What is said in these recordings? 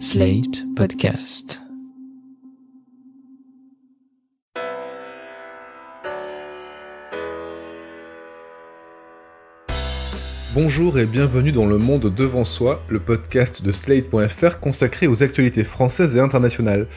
Slate Podcast. Bonjour et bienvenue dans Le Monde Devant Soi, le podcast de Slate.fr consacré aux actualités françaises et internationales.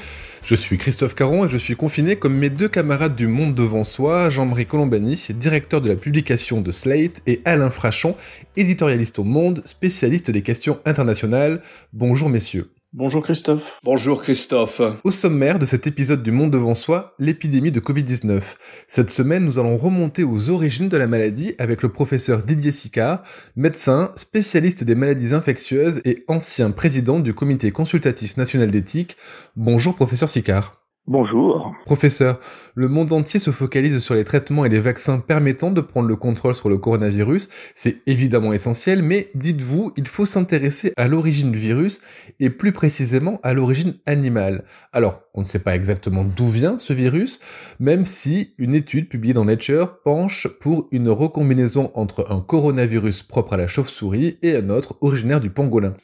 Je suis Christophe Caron et je suis confiné comme mes deux camarades du Monde Devant Soi, Jean-Marie Colombani, directeur de la publication de Slate, et Alain Frachon, éditorialiste au Monde, spécialiste des questions internationales. Bonjour messieurs. Bonjour Christophe. Bonjour Christophe. Au sommaire de cet épisode du Monde devant soi, l'épidémie de Covid-19. Cette semaine, nous allons remonter aux origines de la maladie avec le professeur Didier Sicard, médecin, spécialiste des maladies infectieuses et ancien président du comité consultatif national d'éthique. Bonjour professeur Sicard. Bonjour. Professeur, le monde entier se focalise sur les traitements et les vaccins permettant de prendre le contrôle sur le coronavirus. C'est évidemment essentiel, mais dites-vous, il faut s'intéresser à l'origine du virus et plus précisément à l'origine animale. Alors, on ne sait pas exactement d'où vient ce virus, même si une étude publiée dans Nature penche pour une recombinaison entre un coronavirus propre à la chauve-souris et un autre originaire du pangolin.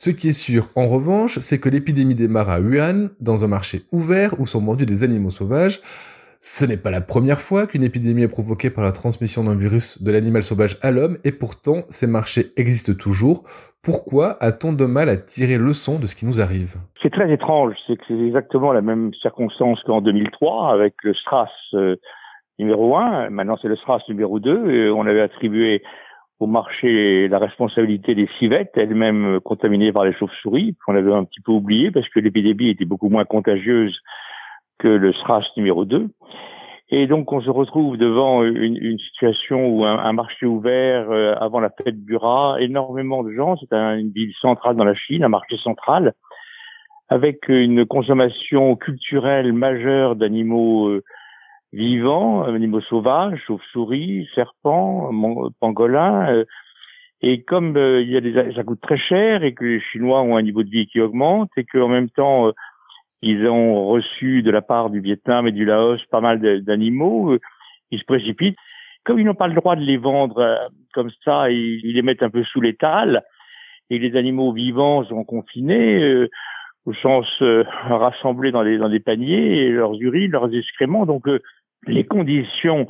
Ce qui est sûr, en revanche, c'est que l'épidémie démarre à Wuhan, dans un marché ouvert où sont mordus des animaux sauvages. Ce n'est pas la première fois qu'une épidémie est provoquée par la transmission d'un virus de l'animal sauvage à l'homme, et pourtant ces marchés existent toujours. Pourquoi a-t-on de mal à tirer leçon de ce qui nous arrive? C'est très étrange, c'est que c'est exactement la même circonstance qu'en 2003 avec le SRAS euh, numéro 1, maintenant c'est le SRAS numéro 2, et on avait attribué au marché la responsabilité des civettes, elles-mêmes contaminées par les chauves-souris, qu'on avait un petit peu oublié parce que l'épidémie était beaucoup moins contagieuse que le SRAS numéro 2. Et donc on se retrouve devant une, une situation où un, marché ouvert euh, avant la fête du rat, énormément de gens, c'est une ville centrale dans la Chine, un marché central, avec une consommation culturelle majeure d'animaux euh, vivants, animaux sauvages, chauves-souris, serpents, pangolins. Euh, et comme euh, il y a des, ça coûte très cher et que les Chinois ont un niveau de vie qui augmente et qu'en même temps euh, ils ont reçu de la part du Vietnam et du Laos pas mal d'animaux, ils se précipitent. Comme ils n'ont pas le droit de les vendre comme ça, ils, ils les mettent un peu sous l'étal et les animaux vivants sont confinés au sens rassemblés dans des, dans des paniers, et leurs urines, leurs excréments. Donc les conditions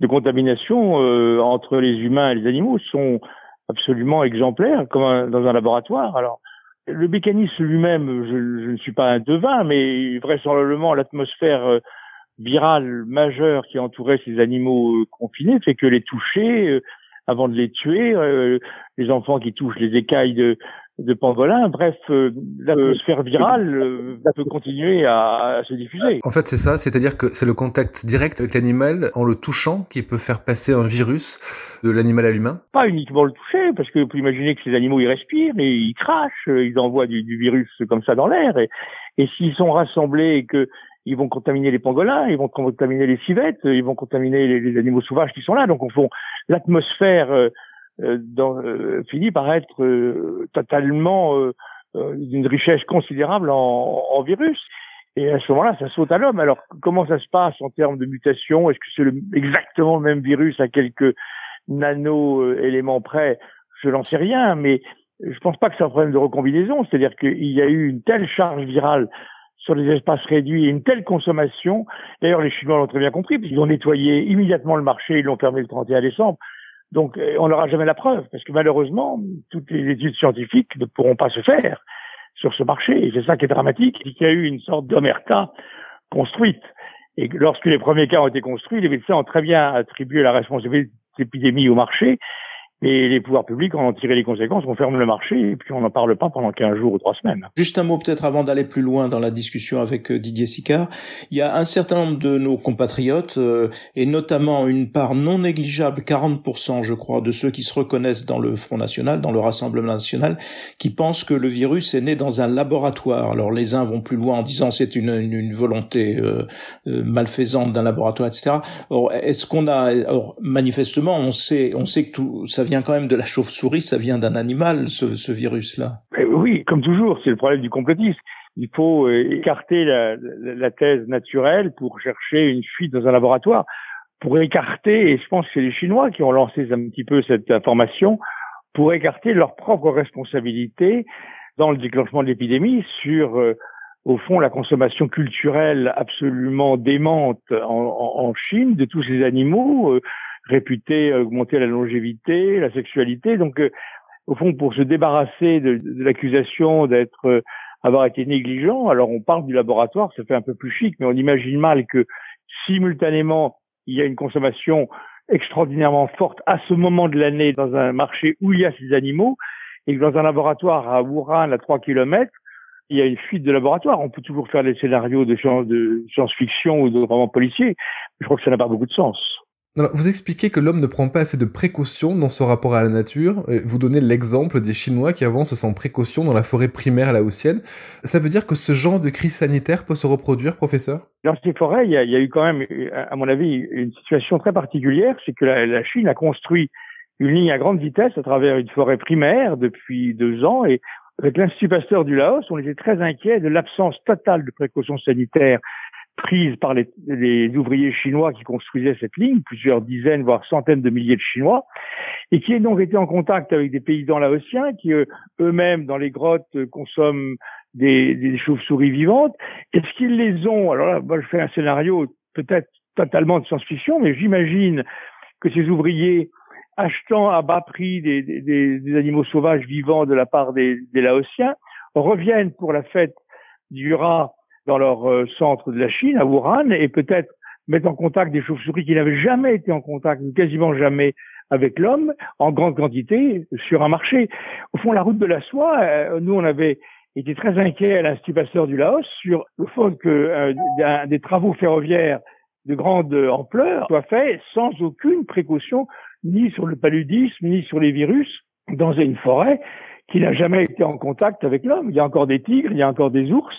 de contamination euh, entre les humains et les animaux sont absolument exemplaires, comme dans un laboratoire. Alors, le mécanisme lui-même, je, ne suis pas un devin, mais vraisemblablement l'atmosphère euh, virale majeure qui entourait ces animaux euh, confinés fait que les toucher avant de les tuer, les enfants qui touchent les écailles de, de pangolin. Bref, euh, l'atmosphère virale euh, peut continuer à, à, se diffuser. En fait, c'est ça, c'est-à-dire que c'est le contact direct avec l'animal en le touchant qui peut faire passer un virus de l'animal à l'humain Pas uniquement le toucher, parce que vous pouvez imaginer que ces animaux, ils respirent et ils crachent, ils envoient du, du virus comme ça dans l'air. Et, et s'ils sont rassemblés et que ils vont contaminer les pangolins, ils vont contaminer les civettes, ils vont contaminer les, les animaux sauvages qui sont là. Donc, au fond, l'atmosphère... Euh, dans, euh, finit par être euh, totalement d'une richesse considérable en, en, virus. Et à ce moment-là, ça saute à l'homme. Alors, comment ça se passe en termes de mutation? Est-ce que c'est exactement le même virus à quelques nano-éléments près? Je n'en sais rien, mais je pense pas que c'est un problème de recombinaison. C'est-à-dire qu'il y a eu une telle charge virale sur les espaces réduits et une telle consommation. D'ailleurs, les Chinois l'ont très bien compris, puisqu'ils ont nettoyé immédiatement le marché, ils l'ont fermé le 31 décembre. Donc, euh, on n'aura jamais la preuve, parce que malheureusement, toutes les études scientifiques ne pourront pas se faire sur ce marché. C'est ça qui est dramatique, c'est qu'il y a eu une sorte d'omerta construite. Et lorsque les premiers cas ont été construits, les médecins ont très bien attribué la responsabilité de l'épidémie au marché, et les pouvoirs publics en ont tiré les conséquences, on ferme le marché et puis on n'en parle pas pendant 15 jours ou 3 semaines. Juste un mot peut-être avant d'aller plus loin dans la discussion avec euh, Didier Sicard. Il y a un certain nombre de nos compatriotes, euh, et notamment une part non négligeable, 40% je crois, de ceux qui se reconnaissent dans le Front National, dans le Rassemblement National, qui pensent que le virus est né dans un laboratoire. Alors les uns vont plus loin en disant c'est une, une, une, volonté euh, euh malfaisante d'un laboratoire, etc. Or, est-ce qu'on a... Or, manifestement, on sait, on sait que tout ça vient vient quand même de la chauve-souris, ça vient d'un animal, ce, virus-là. Oui, comme toujours, c'est le problème du complotisme. Il faut euh, écarter la, la, thèse naturelle pour chercher une fuite dans un laboratoire, pour écarter, et je pense que c'est les Chinois qui ont lancé un petit peu cette information, pour écarter leur propre responsabilité dans le déclenchement de l'épidémie sur, euh, au fond, la consommation culturelle absolument démente en, Chine de tous ces animaux euh, réputés augmenter la longévité, la sexualité. Donc, euh, au fond, pour se débarrasser de, de l'accusation d'être avoir été négligent, alors on parle du laboratoire, ça fait un peu plus chic, mais on imagine mal que simultanément il y a une consommation extraordinairement forte à ce moment de l'année dans un marché où il y a ces animaux et que dans un laboratoire à Wuhan, à 3 kilomètres, il y a une fuite de laboratoire. On peut toujours faire des scénarios de science-fiction ou de romans policiers. Je crois que ça n'a pas beaucoup de sens vous expliquez que l'homme ne prend pas assez de précautions dans son rapport à la nature. Vous donnez l'exemple des Chinois qui avancent sans précaution dans la forêt primaire laotienne. Ça veut dire que ce genre de crise sanitaire peut se reproduire, professeur? Dans ces forêts, il y, a, eu quand même, à mon avis, une situation très particulière. C'est que la, Chine a construit une ligne à grande vitesse à travers une forêt primaire depuis deux ans et avec l'Institut Pasteur du Laos, on était très inquiet de l'absence totale de précautions sanitaires prise par les, les, ouvriers chinois qui construisaient cette ligne, plusieurs dizaines, voire centaines de milliers de Chinois, et qui donc été en contact avec des paysans laotiens qui euh, eux-mêmes, dans les grottes, euh, consomment des, des chauves-souris vivantes. Est-ce qu'ils les ont Alors là, moi, je fais un scénario peut-être totalement de science-fiction, mais j'imagine que ces ouvriers achetant à bas prix des, des, des, animaux sauvages vivants de la part des Laotiens reviennent pour la fête du rat dans leur euh, centre de la Chine, à Wuhan, et peut-être mettre en contact des chauves-souris qui n'avaient jamais été en contact, quasiment jamais, avec l'homme, en grande quantité, sur un marché. Au fond, la route de la soie, euh, nous, on avait été très inquiets à l'Institut Pasteur du Laos sur le fait que euh, des travaux ferroviaires de grande ampleur soient faits sans aucune précaution, ni sur le paludisme, ni sur les virus, dans une forêt qui n'a jamais été en contact avec l'homme. Il y a encore des tigres, il y a encore des ours,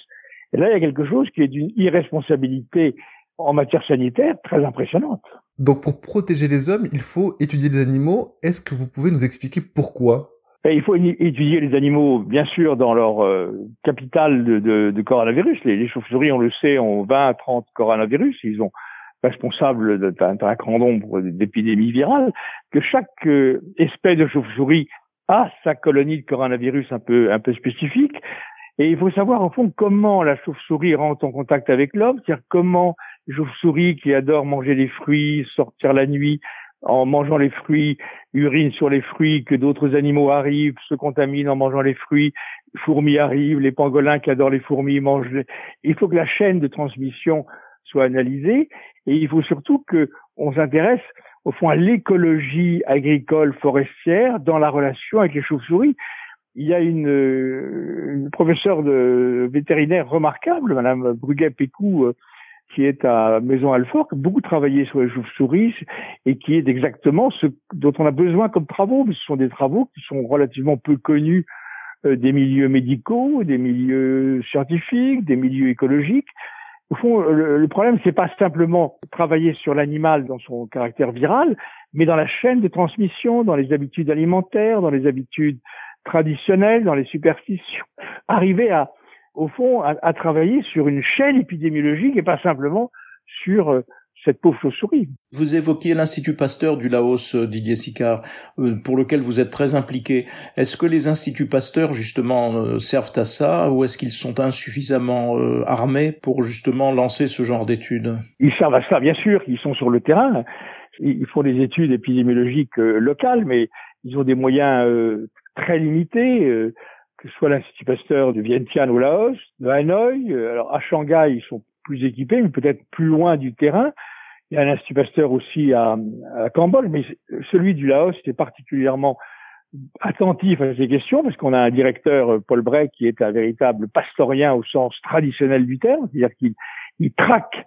et là, il y a quelque chose qui est d'une irresponsabilité en matière sanitaire très impressionnante. Donc pour protéger les hommes, il faut étudier les animaux. Est-ce que vous pouvez nous expliquer pourquoi? Il faut étudier les animaux, bien sûr, dans leur euh, capital de, de, de, coronavirus. Les, les chauves-souris, on le sait, ont 20 à 30 coronavirus. Ils sont responsables d'un grand nombre d'épidémies virales. Que chaque euh, espèce de chauve-souris a sa colonie de coronavirus un peu, un peu spécifique. Et il faut savoir, au fond, comment la chauve-souris rentre en contact avec l'homme, c'est-à-dire comment les chauves-souris qui adorent manger des fruits, sortir la nuit, en mangeant les fruits, urine sur les fruits, que d'autres animaux arrivent, se contaminent en mangeant les fruits, fourmis arrivent, les pangolins qui adorent les fourmis mangent. Les... Il faut que la chaîne de transmission soit analysée et il faut surtout que on s'intéresse au fond à l'écologie agricole forestière dans la relation avec les chauves-souris il y a une, une, professeure de vétérinaire remarquable, Madame Bruguet-Pécou, euh, qui est à Maison Alfort, qui a beaucoup travaillé sur les chauves-souris et qui est exactement ce dont on a besoin comme travaux. Ce sont des travaux qui sont relativement peu connus euh, des milieux médicaux, des milieux scientifiques, des milieux écologiques. Au fond, le problème, c'est pas simplement travailler sur l'animal dans son caractère viral, mais dans la chaîne de transmission, dans les habitudes alimentaires, dans les habitudes traditionnels, dans les superstitions, arriver à, au fond, à, travailler sur une chaîne épidémiologique et pas simplement sur euh, cette pauvre chauve-souris. Vous évoquiez l'Institut Pasteur du Laos, euh, Didier Sicard, euh, pour lequel vous êtes très impliqué. Est-ce que les instituts Pasteur, justement, servent à ça ou est-ce qu'ils sont insuffisamment armés pour, justement, lancer ce genre d'études? Ils servent à ça, bien sûr. Ils sont sur le terrain. Ils font des études épidémiologiques locales, mais ils ont des moyens très limité, euh, que ce soit l'Institut Pasteur de Vientiane au Laos, de Hanoï. Euh, alors à Shanghai, ils sont plus équipés, mais peut-être plus loin du terrain. Il y a un Institut Pasteur aussi à, à Cambodge, mais celui du Laos était particulièrement attentif à ces questions parce qu'on a un directeur, euh, Paul Bray, qui est un véritable pastorien au sens traditionnel du terme, c'est-à-dire qu'il il traque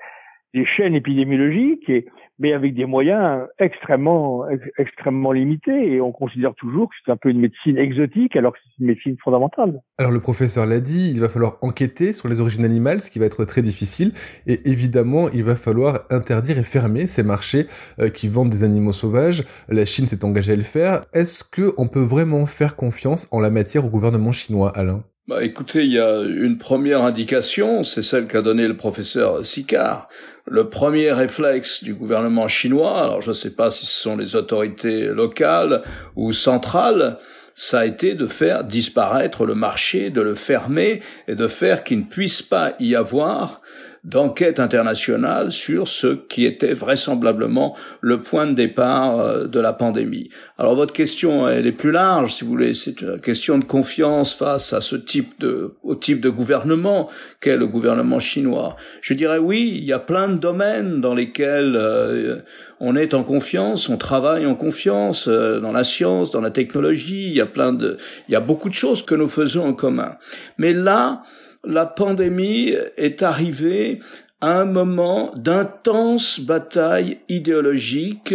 des chaînes épidémiologiques, mais avec des moyens extrêmement, extrêmement limités. Et on considère toujours que c'est un peu une médecine exotique, alors que c'est une médecine fondamentale. Alors le professeur l'a dit, il va falloir enquêter sur les origines animales, ce qui va être très difficile. Et évidemment, il va falloir interdire et fermer ces marchés euh, qui vendent des animaux sauvages. La Chine s'est engagée à le faire. Est-ce que on peut vraiment faire confiance en la matière au gouvernement chinois, Alain? Bah, écoutez, il y a une première indication, c'est celle qu'a donnée le professeur Sicard. Le premier réflexe du gouvernement chinois, alors je ne sais pas si ce sont les autorités locales ou centrales, ça a été de faire disparaître le marché, de le fermer et de faire qu'il ne puisse pas y avoir d'enquête internationale sur ce qui était vraisemblablement le point de départ euh, de la pandémie. Alors votre question, elle est plus large, si vous voulez. C'est une question de confiance face à ce type de, au type de gouvernement qu'est le gouvernement chinois. Je dirais oui, il y a plein de domaines dans lesquels euh, on est en confiance, on travaille en confiance euh, dans la science, dans la technologie. Il y a plein de, il y a beaucoup de choses que nous faisons en commun. Mais là, la pandémie est arrivée à un moment d'intense bataille idéologique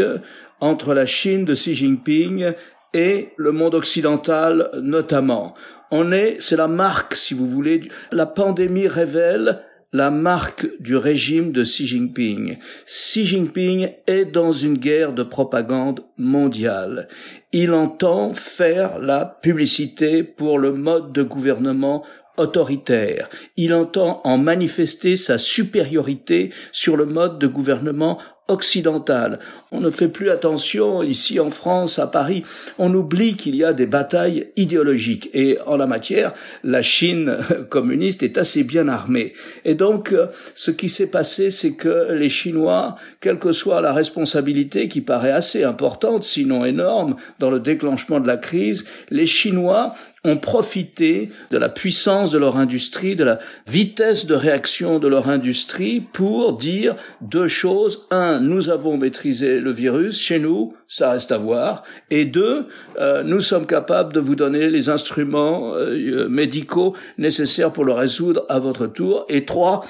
entre la Chine de Xi Jinping et le monde occidental notamment. On est, c'est la marque, si vous voulez, la pandémie révèle la marque du régime de Xi Jinping. Xi Jinping est dans une guerre de propagande mondiale. Il entend faire la publicité pour le mode de gouvernement autoritaire. Il entend en manifester sa supériorité sur le mode de gouvernement occidentale. On ne fait plus attention ici en France, à Paris. On oublie qu'il y a des batailles idéologiques. Et en la matière, la Chine communiste est assez bien armée. Et donc, ce qui s'est passé, c'est que les Chinois, quelle que soit la responsabilité qui paraît assez importante, sinon énorme, dans le déclenchement de la crise, les Chinois ont profité de la puissance de leur industrie, de la vitesse de réaction de leur industrie pour dire deux choses. Un, nous avons maîtrisé le virus chez nous, ça reste à voir. Et deux, euh, nous sommes capables de vous donner les instruments euh, médicaux nécessaires pour le résoudre à votre tour. Et trois,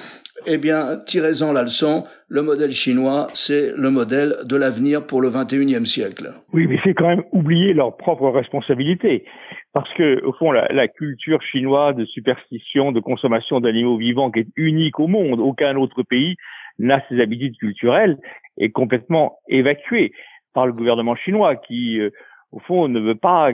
eh bien, tirez-en la leçon. Le modèle chinois, c'est le modèle de l'avenir pour le 21e siècle. Oui, mais c'est quand même oublier leur propre responsabilité. Parce que, au fond, la, culture chinoise de superstition, de consommation d'animaux vivants qui est unique au monde, aucun autre pays n'a ces habitudes culturelles, est complètement évacuée par le gouvernement chinois qui, euh, au fond, ne veut pas.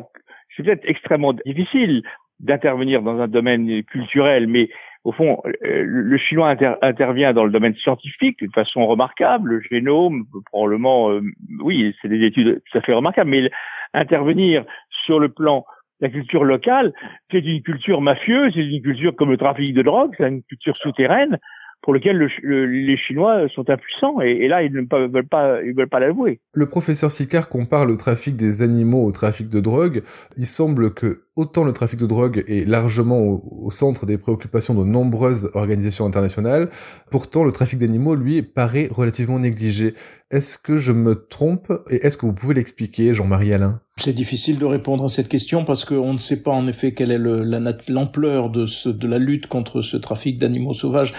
C'est peut-être extrêmement difficile d'intervenir dans un domaine culturel, mais au fond, euh, le chinois intervient dans le domaine scientifique de façon remarquable, le génome, probablement, euh, oui, c'est des études tout à fait remarquables, mais intervenir sur le plan de la culture locale, c'est une culture mafieuse, c'est une culture comme le trafic de drogue, c'est une culture souterraine, pour lequel les Chinois sont impuissants et, là ils ne veulent pas ils veulent pas l'avouer. Le professeur Sicard compare le trafic des animaux au trafic de drogue. Il semble que autant le trafic de drogue est largement au, centre des préoccupations de nombreuses organisations internationales, pourtant le trafic d'animaux lui paraît relativement négligé. Est-ce que je me trompe et est-ce que vous pouvez l'expliquer, Jean-Marie Alain? C'est difficile de répondre à cette question parce qu'on ne sait pas en effet quelle est l'ampleur de, de la lutte contre ce trafic d'animaux sauvages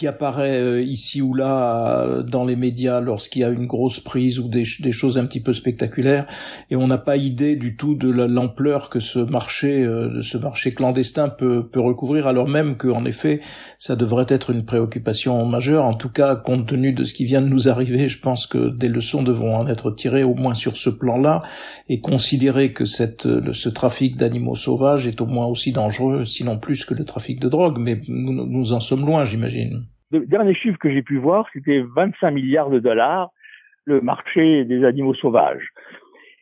qui apparaît euh, ici ou là euh, dans les médias lorsqu'il y a une grosse prise ou des, choses un petit peu spectaculaires. Et on n'a pas idée du tout de l'ampleur que ce marché euh, ce marché clandestin peut, peut recouvrir alors même qu'en effet ça devrait être une préoccupation majeure. En tout cas compte tenu de ce qui vient de nous arriver je pense que des leçons devront en être tirées au moins sur ce plan-là et considérer que cette ce trafic d'animaux sauvages est au moins aussi dangereux sinon plus que le trafic de drogue mais nous, en sommes loin j'imagine le dernier chiffre que j'ai pu voir, c'était 25 milliards de dollars, le marché des animaux sauvages.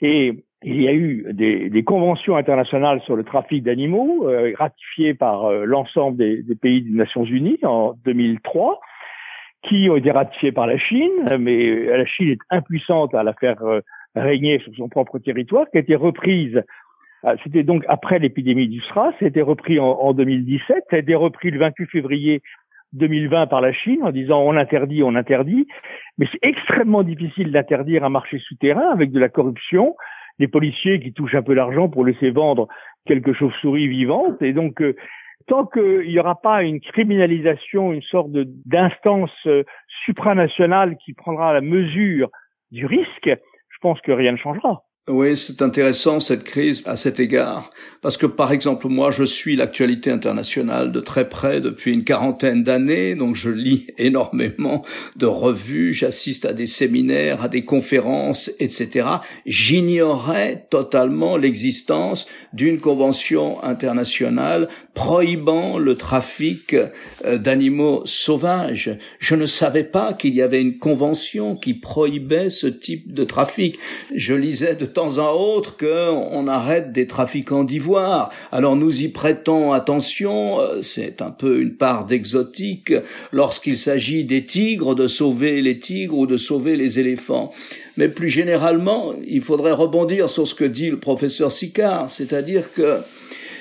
Et il y a eu des, conventions internationales sur le trafic d'animaux euh, ratifiées par euh, l'ensemble des, pays des Nations Unies en 2003, qui ont été ratifiées par la Chine, mais euh, la Chine est impuissante à la faire régner sur son propre territoire, qui a été reprise. C'était donc après l'épidémie du SRAS, ça a été repris en, en 2017, ça a été repris le 28 février 2020 par la Chine en disant on interdit, on interdit. Mais c'est extrêmement difficile d'interdire un marché souterrain avec de la corruption, des policiers qui touchent un peu l'argent pour laisser vendre quelques chauves-souris vivantes. Et donc, euh, tant qu'il n'y aura pas une criminalisation, une sorte d'instance euh, supranationale qui prendra la mesure du risque, je pense que rien ne changera. Oui, c'est intéressant cette crise à cet égard, parce que par exemple moi je suis l'actualité internationale de très près depuis une quarantaine d'années, donc je lis énormément de revues, j'assiste à des séminaires, à des conférences, etc. J'ignorais totalement l'existence d'une convention internationale prohibant le trafic euh, d'animaux sauvages. Je ne savais pas qu'il y avait une convention qui prohibait ce type de trafic. Je lisais de temps à autre qu'on arrête des trafiquants d'ivoire. Alors nous y prêtons attention, euh, c'est un peu une part d'exotique lorsqu'il s'agit des tigres, de sauver les tigres ou de sauver les éléphants. Mais plus généralement, il faudrait rebondir sur ce que dit le professeur Sicard, c'est-à-dire que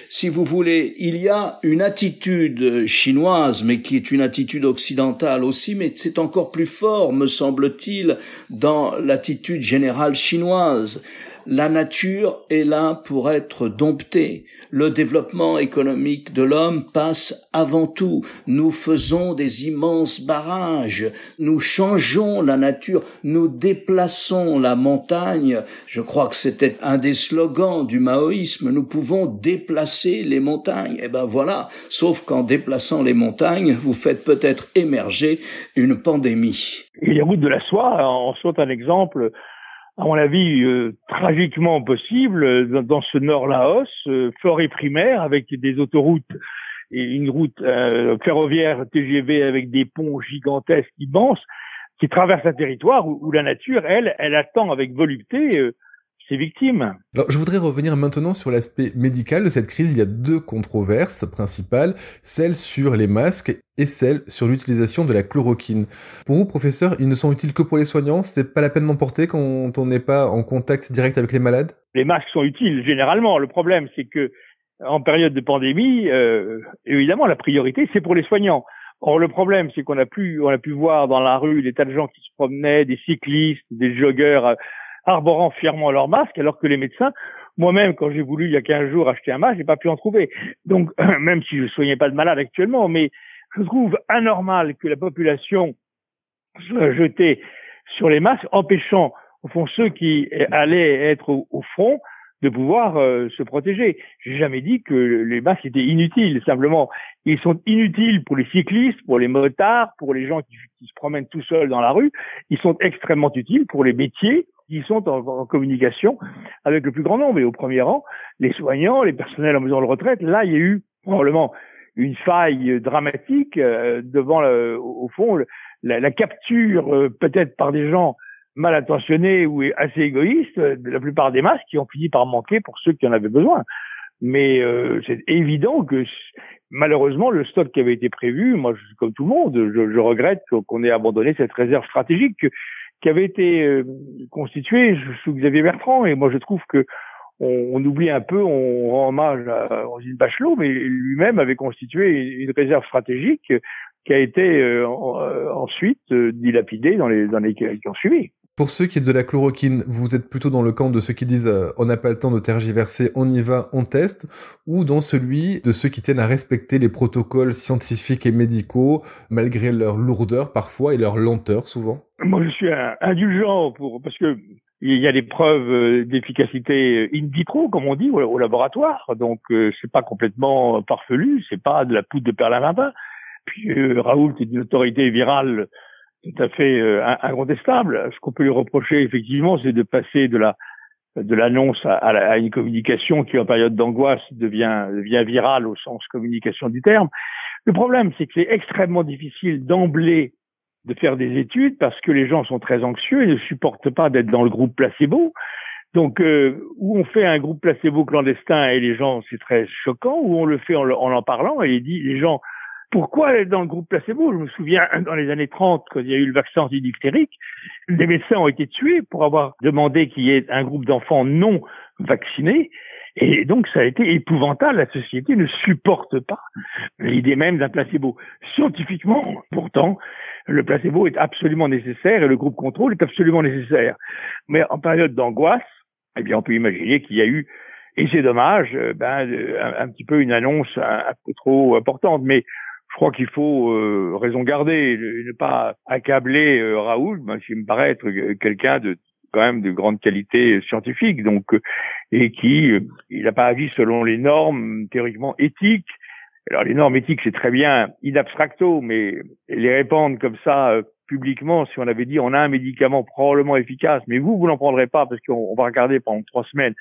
si vous voulez, il y a une attitude chinoise, mais qui est une attitude occidentale aussi, mais c'est encore plus fort, me semble-t-il, dans l'attitude générale chinoise. La nature est là pour être domptée. Le développement économique de l'homme passe avant tout. Nous faisons des immenses barrages. Nous changeons la nature. Nous déplaçons la montagne. Je crois que c'était un des slogans du maoïsme. Nous pouvons déplacer les montagnes. Eh ben voilà. Sauf qu'en déplaçant les montagnes, vous faites peut-être émerger une pandémie. Et les routes de la soie en sont un exemple à mon avis, euh, tragiquement possible euh, dans, ce nord Laos, euh, forêt primaire avec des autoroutes et une route ferroviaire TGV avec des ponts gigantesques immenses qui traversent un territoire où, où la nature, elle, elle attend avec volupté ses victimes. Alors, je voudrais revenir maintenant sur l'aspect médical de cette crise. Il y a deux controverses principales, celle sur les masques et celle sur l'utilisation de la chloroquine. Pour vous, professeur, ils ne sont utiles que pour les soignants C'est pas la peine d'en porter quand on n'est pas en contact direct avec les malades? Les masques sont utiles généralement. Le problème, c'est que en période de pandémie, euh, évidemment, la priorité, c'est pour les soignants. Or, le problème, c'est qu'on a pu, on a pu voir dans la rue des tas de gens qui se promenaient, des cyclistes, des joggeurs arborant fièrement leur masque, alors que les médecins, moi-même, quand j'ai voulu il y a 15 jours acheter un masque, j'ai pas pu en trouver. Donc, même si je soignais pas de malade actuellement, mais je trouve anormal que la population soit jetée sur les masques, empêchant, au fond, ceux qui allaient être au, front de pouvoir euh, se protéger. J'ai jamais dit que les masques étaient inutiles. Simplement, ils sont inutiles pour les cyclistes, pour les motards, pour les gens qui se promènent tout seuls dans la rue. Ils sont extrêmement utiles pour les métiers qui sont en, communication avec le plus grand nombre. Et au premier rang, les soignants, les personnels en maison de retraite. Là, il y a eu probablement une faille dramatique euh, devant, au fond, la, capture euh, peut-être par des gens mal intentionnés ou assez égoïstes de la plupart des masques qui ont fini par manquer pour ceux qui en avaient besoin. Mais euh, c'est évident que malheureusement le stock qui avait été prévu, moi comme tout le monde, je regrette qu'on ait abandonné cette réserve stratégique qui avait été euh, constitué sous Xavier Bertrand. Et moi, je trouve que on, oublie un peu, on rend hommage à Rosine Bachelot, mais lui-même avait constitué une réserve stratégique qui a été euh, euh, ensuite dilapidée dans les années qui ont suivi. Pour ceux qui est de la chloroquine, vous êtes plutôt dans le camp de ceux qui disent on n'a pas le temps de tergiverser, on y va, on teste, ou dans celui de ceux qui tiennent à respecter les protocoles scientifiques et médicaux, malgré leur lourdeur parfois et leur lenteur souvent? Moi, je suis indulgent pour parce que il y a des preuves euh, d'efficacité in vitro, comme on dit, au, laboratoire. Donc, euh, c'est pas complètement parfelu, c'est pas de la poudre de perlimpinpin. Puis euh, Raoult est une autorité virale tout à fait euh, incontestable. Ce qu'on peut lui reprocher, effectivement, c'est de passer de la de l'annonce à, à, une communication qui, en période d'angoisse, devient, devient virale au sens communication du terme. Le problème, c'est que c'est extrêmement difficile d'emblée de faire des études parce que les gens sont très anxieux et ne supportent pas d'être dans le groupe placebo. Donc, euh, où on fait un groupe placebo clandestin et les gens, c'est très choquant, ou on le fait en, en, parlant et dit, les gens, pourquoi dans le groupe placebo? Je me souviens, dans les années 30, quand il y a eu le vaccin antidiphtérique, des médecins ont été tués pour avoir demandé qu'il y ait un groupe d'enfants non vaccinés. Et donc, ça a été épouvantable. La société ne supporte pas l'idée même d'un placebo. Scientifiquement, pourtant, le placebo est absolument nécessaire et le groupe contrôle est absolument nécessaire. Mais en période d'angoisse, eh bien, on peut imaginer qu'il y a eu, et c'est dommage, euh, ben, un, petit peu une annonce un, peu trop importante. Mais je crois qu'il faut euh, raison garder, ne pas accabler euh, Raoul, ben, qui me paraît être quelqu'un de quand même de grande qualité scientifique, donc et qui il n'a pas agi selon les normes théoriquement éthiques. Alors les normes éthiques, c'est très bien in abstracto, mais les répandre comme ça euh, publiquement, si on avait dit on a un médicament probablement efficace, mais vous, vous n'en prendrez pas parce qu'on va regarder pendant trois semaines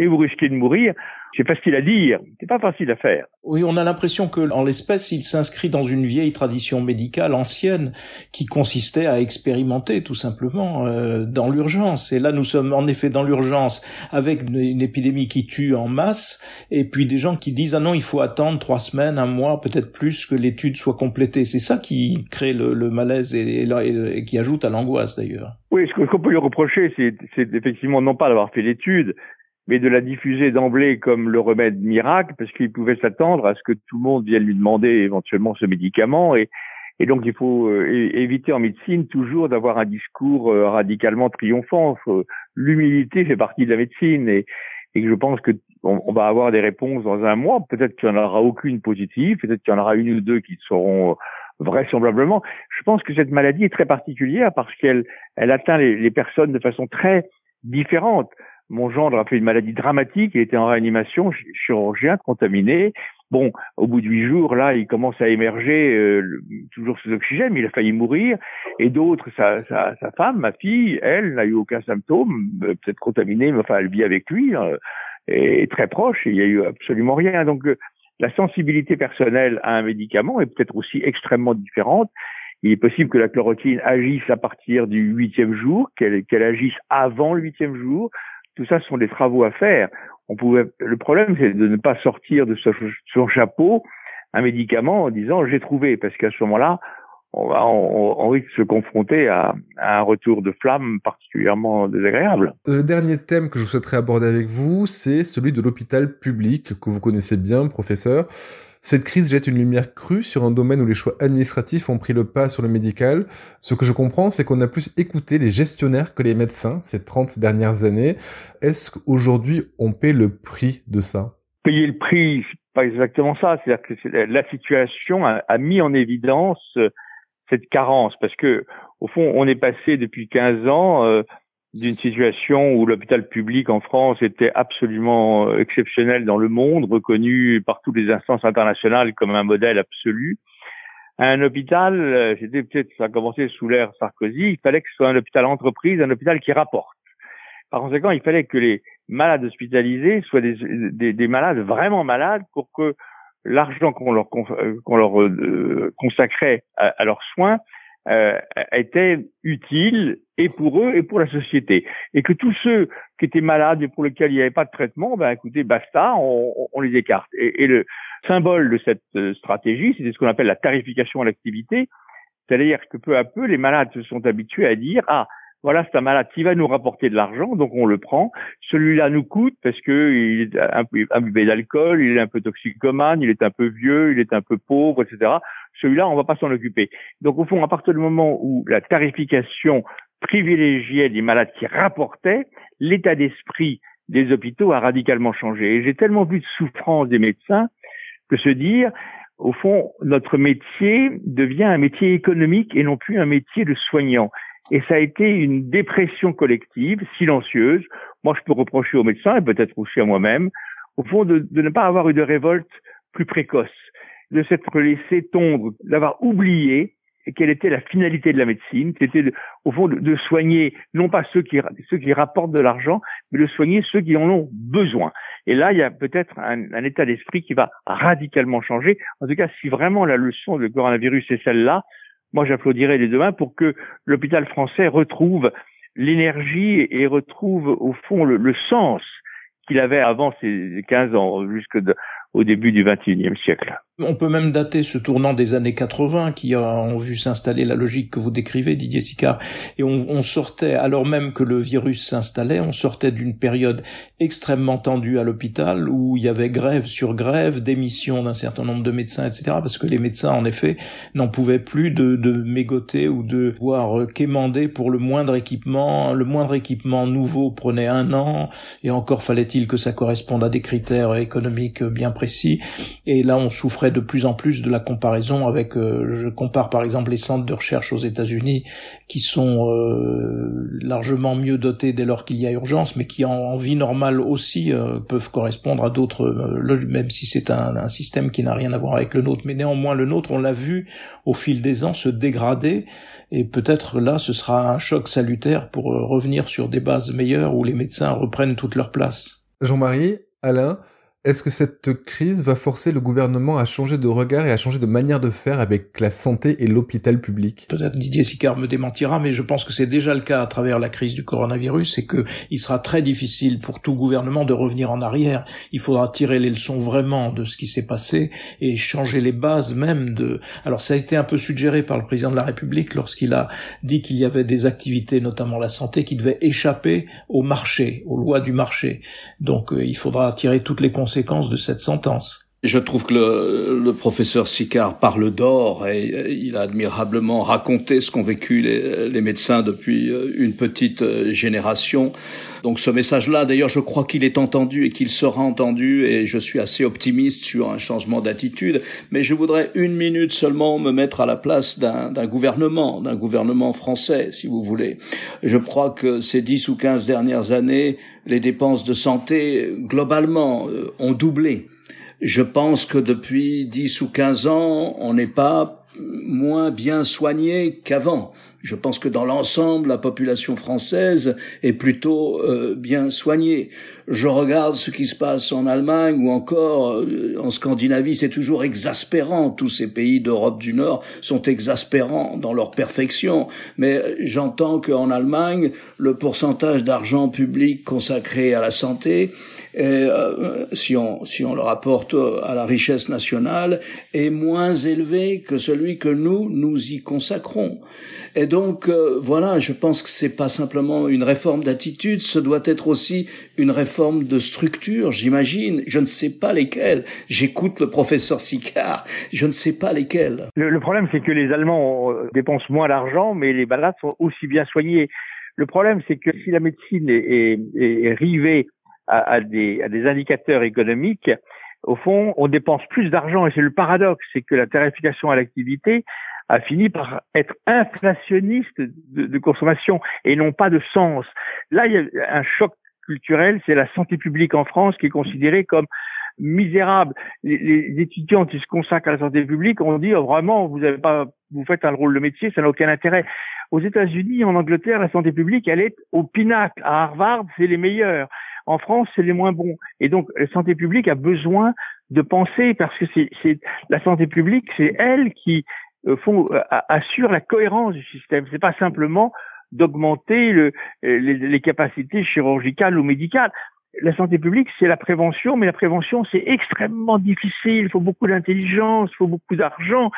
et vous risquez de mourir. C'est facile à dire, c'est pas facile à faire. Oui, on a l'impression que, en l'espèce, il s'inscrit dans une vieille tradition médicale ancienne qui consistait à expérimenter tout simplement euh, dans l'urgence. Et là, nous sommes en effet dans l'urgence avec une, épidémie qui tue en masse, et puis des gens qui disent ah non, il faut attendre trois semaines, un mois, peut-être plus que l'étude soit complétée. C'est ça qui crée le, malaise et, et, qui ajoute à l'angoisse d'ailleurs. Oui, ce qu'on peut lui reprocher, c'est effectivement non pas d'avoir fait l'étude, mais de la diffuser d'emblée comme le remède miracle, parce qu'il pouvait s'attendre à ce que tout le monde vienne lui demander éventuellement ce médicament. Et, donc il faut euh, éviter en médecine toujours d'avoir un discours euh, radicalement triomphant. L'humilité fait partie de la médecine et, et je pense que on, va avoir des réponses dans un mois. Peut-être qu'il n'y en aura aucune positive, peut-être qu'il y en aura une ou deux qui seront euh, vraisemblablement. Je pense que cette maladie est très particulière parce qu'elle elle atteint les personnes de façon très différente. Mon gendre a fait une maladie dramatique, il était en réanimation, chirurgien, contaminé. Bon, au bout de huit jours, là, il commence à émerger, euh, toujours sous oxygène, mais il a failli mourir. Et d'autres, sa, sa, sa, femme, ma fille, elle, n'a eu aucun symptôme, euh, peut-être contaminée, mais enfin, elle vit avec lui, hein, et très proche, et il n'y a eu absolument rien. Donc, euh, la sensibilité personnelle à un médicament est peut-être aussi extrêmement différente. Il est possible que la chloroquine agisse à partir du huitième jour, qu'elle agisse avant le huitième jour, tout ça, sont des travaux à faire. On pouvait, le problème, c'est de ne pas sortir de son chapeau un médicament en disant j'ai trouvé, parce qu'à ce moment-là, on, risque de se confronter à, à, un retour de flamme particulièrement désagréable. Le dernier thème que je souhaiterais aborder avec vous, c'est celui de l'hôpital public que vous connaissez bien, professeur. Cette crise jette une lumière crue sur un domaine où les choix administratifs ont pris le pas sur le médical. Ce que je comprends, c'est qu'on a plus écouté les gestionnaires que les médecins ces 30 dernières années. Est-ce qu'aujourd'hui, on paie le prix de ça? Payer le prix, pas exactement ça. C'est-à-dire que la situation a, a, mis en évidence euh, cette carence parce que, au fond, on est passé depuis 15 ans euh, d'une situation où l'hôpital public en France était absolument euh, exceptionnel dans le monde, reconnu par toutes les instances internationales comme un modèle absolu. Un hôpital, euh, c'était peut-être, ça a commencé sous l'ère Sarkozy, il fallait que ce soit un hôpital entreprise, un hôpital qui rapporte. Par conséquent, il fallait que les malades hospitalisés soient des, des, des malades vraiment malades pour que l'argent qu'on leur, euh, qu'on leur consacrait à, à, leurs soins euh, était utile et pour eux et pour la société. Et que tous ceux qui étaient malades et pour lesquels il n'y avait pas de traitement, ben écoutez, basta, on, on les écarte. Et, et, le symbole de cette euh, stratégie, c'était ce qu'on appelle la tarification à l'activité, c'est-à-dire que peu à peu, les malades se sont habitués à dire, ah, voilà, c'est un malade qui va nous rapporter de l'argent, donc on le prend. Celui-là nous coûte parce que il est imbibé d'alcool, il est un peu toxicomane, il est un peu vieux, il est un peu pauvre, etc. Celui-là, on va pas s'en occuper. Donc au fond, à partir du moment où la tarification privilégiait les malades qui rapportaient, l'état d'esprit des hôpitaux a radicalement changé. Et j'ai tellement vu de souffrance des médecins que se dire, au fond, notre métier devient un métier économique et non plus un métier de soignant. Et ça a été une dépression collective, silencieuse. Moi, je peux reprocher aux médecins et peut-être aussi à moi-même, au fond, de, ne pas avoir eu de révolte plus précoce, de s'être laissé tondre, d'avoir oublié quelle était la finalité de la médecine, c'était au fond de, soigner non pas ceux qui ceux qui rapportent de l'argent, mais de soigner ceux qui en ont besoin. Et là, il y a peut-être un, un état d'esprit qui va radicalement changer. En tout cas, si vraiment la leçon du coronavirus est celle-là, moi j'applaudirais les deux mains pour que l'hôpital français retrouve l'énergie et retrouve au fond le, sens qu'il avait avant ces 15 ans, jusque au début du XXIe siècle. On peut même dater ce tournant des années 80 qui ont vu s'installer la logique que vous décrivez, Didier Sicard, et on, sortait, alors même que le virus s'installait, on sortait d'une période extrêmement tendue à l'hôpital où il y avait grève sur grève, démission d'un certain nombre de médecins, etc. Parce que les médecins, en effet, n'en pouvaient plus de, de mégoter ou de voir quémander pour le moindre équipement. Le moindre équipement nouveau prenait un an, et encore fallait-il que ça corresponde à des critères économiques bien précis. Et là, on souffrait de plus en plus de la comparaison avec, euh, je compare par exemple les centres de recherche aux États-Unis qui sont euh, largement mieux dotés dès lors qu'il y a urgence, mais qui en, vie normale aussi euh, peuvent correspondre à d'autres, même si c'est un, un, système qui n'a rien à voir avec le nôtre. Mais néanmoins, le nôtre, on l'a vu au fil des ans se dégrader, et peut-être là, ce sera un choc salutaire pour revenir sur des bases meilleures où les médecins reprennent toute leur place. Jean-Marie, Alain, est-ce que cette crise va forcer le gouvernement à changer de regard et à changer de manière de faire avec la santé et l'hôpital public? Peut-être Didier Sicard me démentira, mais je pense que c'est déjà le cas à travers la crise du coronavirus, c'est que il sera très difficile pour tout gouvernement de revenir en arrière. Il faudra tirer les leçons vraiment de ce qui s'est passé et changer les bases même de. Alors ça a été un peu suggéré par le président de la République lorsqu'il a dit qu'il y avait des activités, notamment la santé, qui devaient échapper au marché, aux lois du marché. Donc euh, il faudra tirer toutes les conséquences de cette sentence. Je trouve que le, le professeur Sicard parle d'or et euh, il a admirablement raconté ce qu'ont vécu les, les, médecins depuis euh, une petite euh, génération. Donc ce message-là, d'ailleurs, je crois qu'il est entendu et qu'il sera entendu et je suis assez optimiste sur un changement d'attitude. Mais je voudrais une minute seulement me mettre à la place d'un gouvernement, d'un gouvernement français, si vous voulez. Je crois que ces dix ou quinze dernières années, les dépenses de santé, globalement, ont doublé. Je pense que depuis dix ou quinze ans, on n'est pas moins bien soigné qu'avant. Je pense que dans l'ensemble, la population française est plutôt euh, bien soignée. Je regarde ce qui se passe en Allemagne ou encore euh, en Scandinavie, c'est toujours exaspérant. Tous ces pays d'Europe du Nord sont exaspérants dans leur perfection. Mais euh, j'entends qu'en Allemagne, le pourcentage d'argent public consacré à la santé euh, si, on, le rapporte à la richesse nationale, est moins élevé que celui que nous, nous y consacrons. Et donc, voilà, je pense que c'est pas simplement une réforme d'attitude, ce doit être aussi une réforme de structure, j'imagine. Je ne sais pas lesquelles. J'écoute le professeur Sicard, je ne sais pas lesquelles. Le, problème, c'est que les Allemands euh, dépensent moins d'argent, mais les malades sont aussi bien soignés. Le problème, c'est que si la médecine est, rivée à, à, des, à des indicateurs économiques, au fond, on dépense plus d'argent et c'est le paradoxe, c'est que la tarification à l'activité a fini par être inflationniste de, de, consommation et non pas de sens. Là, il y a un choc culturel, c'est la santé publique en France qui est considérée comme misérable. Les, étudiants qui se consacrent à la santé publique ont dit oh, vraiment vous faites un rôle de métier, ça n'a aucun intérêt. Aux États-Unis, en Angleterre, la santé publique, elle est au pinacle. À Harvard, c'est les meilleurs. En France, c'est les moins bons. Et donc, la santé publique a besoin de penser parce que c'est la santé publique, c'est elle qui euh, euh, assure la cohérence du système. C'est pas simplement d'augmenter le, les, les, capacités chirurgicales ou médicales la santé publique, c'est la prévention, mais la prévention, c'est extrêmement difficile. Il faut beaucoup d'intelligence, il faut beaucoup d'argent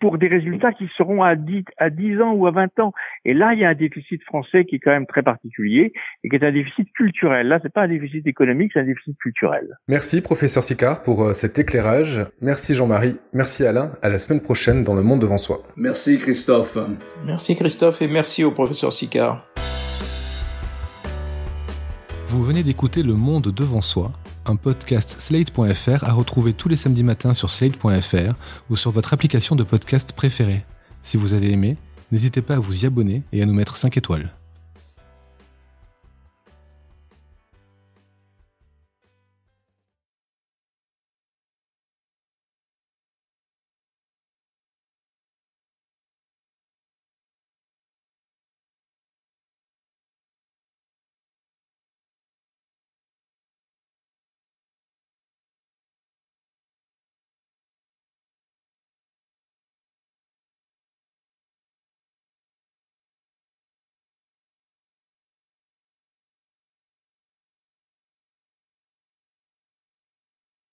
pour des résultats qui seront à 10, à 10 ans ou à 20 ans. Et là, il y a un déficit français qui est quand même très particulier et qui est un déficit culturel. Là, c'est pas un déficit économique, c'est un déficit culturel. Merci, professeur Sicard, pour euh, cet éclairage. Merci, Jean-Marie. Merci, Alain. À la semaine prochaine dans Le Monde devant soi. Merci, Christophe. Merci, Christophe, et merci au professeur Sicard. Vous venez d'écouter Le Monde devant soi, un podcast slate.fr à retrouver tous les samedis matins sur slate.fr ou sur votre application de podcast préférée. Si vous avez aimé, n'hésitez pas à vous y abonner et à nous mettre 5 étoiles.